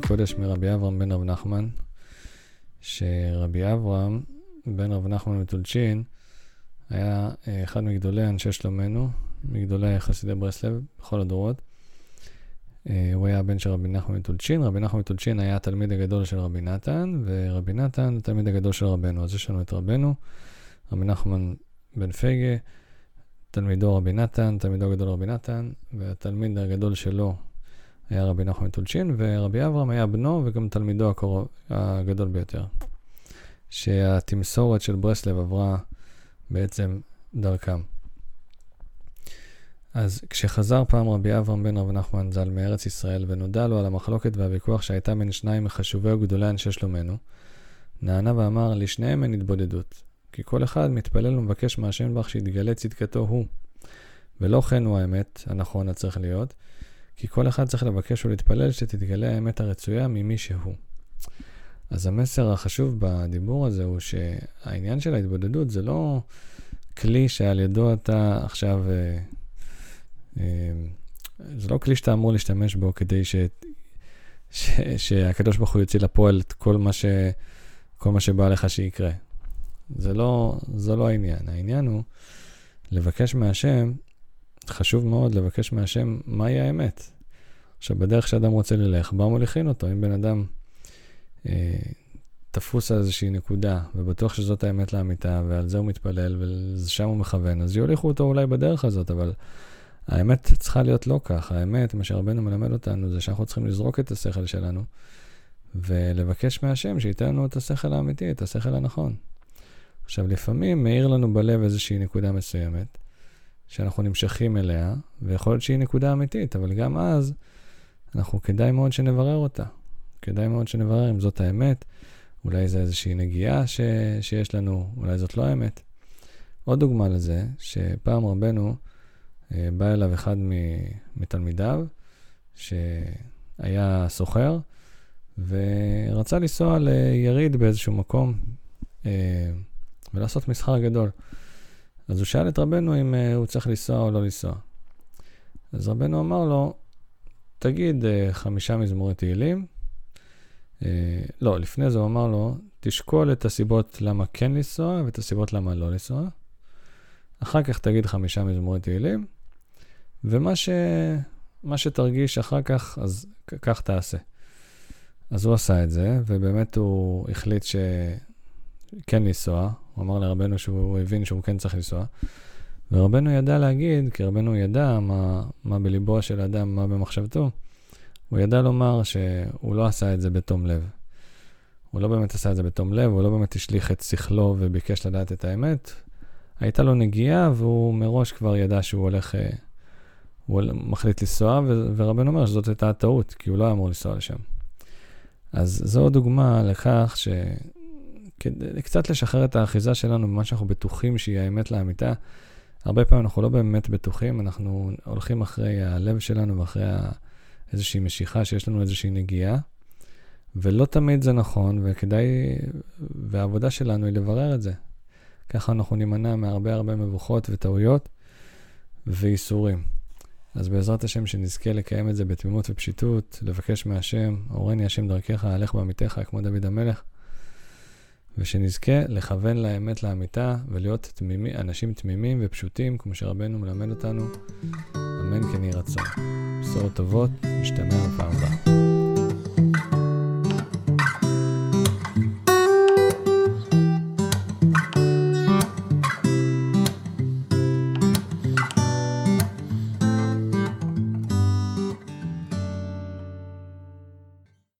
קודש מרבי אברהם בן רב נחמן, שרבי אברהם בן רב נחמן מטולצ'ין היה אה, אחד מגדולי אנשי שלומנו, מגדולי חסידי ברסלב בכל הדורות. אה, הוא היה הבן של רבי נחמן מטולצ'ין, רבי נחמן מטולצ'ין היה התלמיד הגדול של רבי נתן, ורבי נתן התלמיד הגדול של רבנו. אז יש לנו את רבנו, רבי נחמן בן פייגה, תלמידו רבי נתן, תלמידו הגדול רבי נתן, והתלמיד הגדול שלו היה רבי נחמן מטולצ'ין, ורבי אברהם היה בנו וגם תלמידו הקרוב, הגדול ביותר. שהתמסורת של ברסלב עברה בעצם דרכם. אז כשחזר פעם רבי אברהם בן רב נחמן ז"ל מארץ ישראל ונודע לו על המחלוקת והוויכוח שהייתה בין שניים מחשובי וגדולי אנשי שלומנו, נענה ואמר, לשניהם אין התבודדות, כי כל אחד מתפלל ומבקש מהשם בך שיתגלה צדקתו הוא. ולא כן הוא האמת, הנכון הצריך להיות, כי כל אחד צריך לבקש ולהתפלל שתתגלה האמת הרצויה ממי שהוא. אז המסר החשוב בדיבור הזה הוא שהעניין של ההתבודדות זה לא כלי שעל ידו אתה עכשיו... אה, אה, זה לא כלי שאתה אמור להשתמש בו כדי ש... ש... שהקדוש ברוך הוא יוציא לפועל את כל מה, ש... כל מה שבא לך שיקרה. זה לא, זה לא העניין. העניין הוא לבקש מהשם, חשוב מאוד לבקש מהשם מהי האמת. עכשיו, בדרך שאדם רוצה ללך, בה מוליכין אותו. אם בן אדם אה, תפוס על איזושהי נקודה, ובטוח שזאת האמת לאמיתה, ועל זה הוא מתפלל, ושם הוא מכוון, אז יוליכו אותו אולי בדרך הזאת, אבל האמת צריכה להיות לא כך. האמת, מה שרבנו מלמד אותנו, זה שאנחנו צריכים לזרוק את השכל שלנו, ולבקש מהשם שייתן לנו את השכל האמיתי, את השכל הנכון. עכשיו, לפעמים מאיר לנו בלב איזושהי נקודה מסוימת, שאנחנו נמשכים אליה, ויכול להיות שהיא נקודה אמיתית, אבל גם אז, אנחנו כדאי מאוד שנברר אותה. כדאי מאוד שנברר אם זאת האמת, אולי זה איזושהי נגיעה ש... שיש לנו, אולי זאת לא האמת. עוד דוגמה לזה, שפעם רבנו אה, בא אליו אחד מתלמידיו, שהיה סוחר, ורצה לנסוע ליריד באיזשהו מקום אה, ולעשות מסחר גדול. אז הוא שאל את רבנו אם אה, הוא צריך לנסוע או לא לנסוע. אז רבנו אמר לו, תגיד חמישה מזמורי תהילים, אה, לא, לפני זה הוא אמר לו, תשקול את הסיבות למה כן לנסוע ואת הסיבות למה לא לנסוע. אחר כך תגיד חמישה מזמורי תהילים, ומה ש... מה שתרגיש אחר כך, אז כך תעשה. אז הוא עשה את זה, ובאמת הוא החליט שכן לנסוע. הוא אמר לרבנו שהוא הבין שהוא כן צריך לנסוע. ורבנו ידע להגיד, כי רבנו ידע מה, מה בליבו של אדם, מה במחשבתו. הוא ידע לומר שהוא לא עשה את זה בתום לב. הוא לא באמת עשה את זה בתום לב, הוא לא באמת השליך את שכלו וביקש לדעת את האמת. הייתה לו נגיעה והוא מראש כבר ידע שהוא הולך, אה, הוא מחליט לנסוע, ורבנו אומר שזאת הייתה הטעות, כי הוא לא היה אמור לנסוע לשם. אז זו דוגמה לכך שכדי קצת לשחרר את האחיזה שלנו במה שאנחנו בטוחים שהיא האמת לאמיתה, הרבה פעמים אנחנו לא באמת בטוחים, אנחנו הולכים אחרי הלב שלנו ואחרי. איזושהי משיכה, שיש לנו איזושהי נגיעה, ולא תמיד זה נכון, וכדאי, והעבודה שלנו היא לברר את זה. ככה אנחנו נימנע מהרבה הרבה מבוכות וטעויות ואיסורים. אז בעזרת השם שנזכה לקיים את זה בתמימות ופשיטות, לבקש מהשם, הורני השם דרכך, הלך בעמיתך, כמו דוד המלך, ושנזכה לכוון לאמת לאמיתה ולהיות תמימי, אנשים תמימים ופשוטים, כמו שרבנו מלמד אותנו. אמן כן יהי רצון. בשורות טובות, נשתמע בפעם.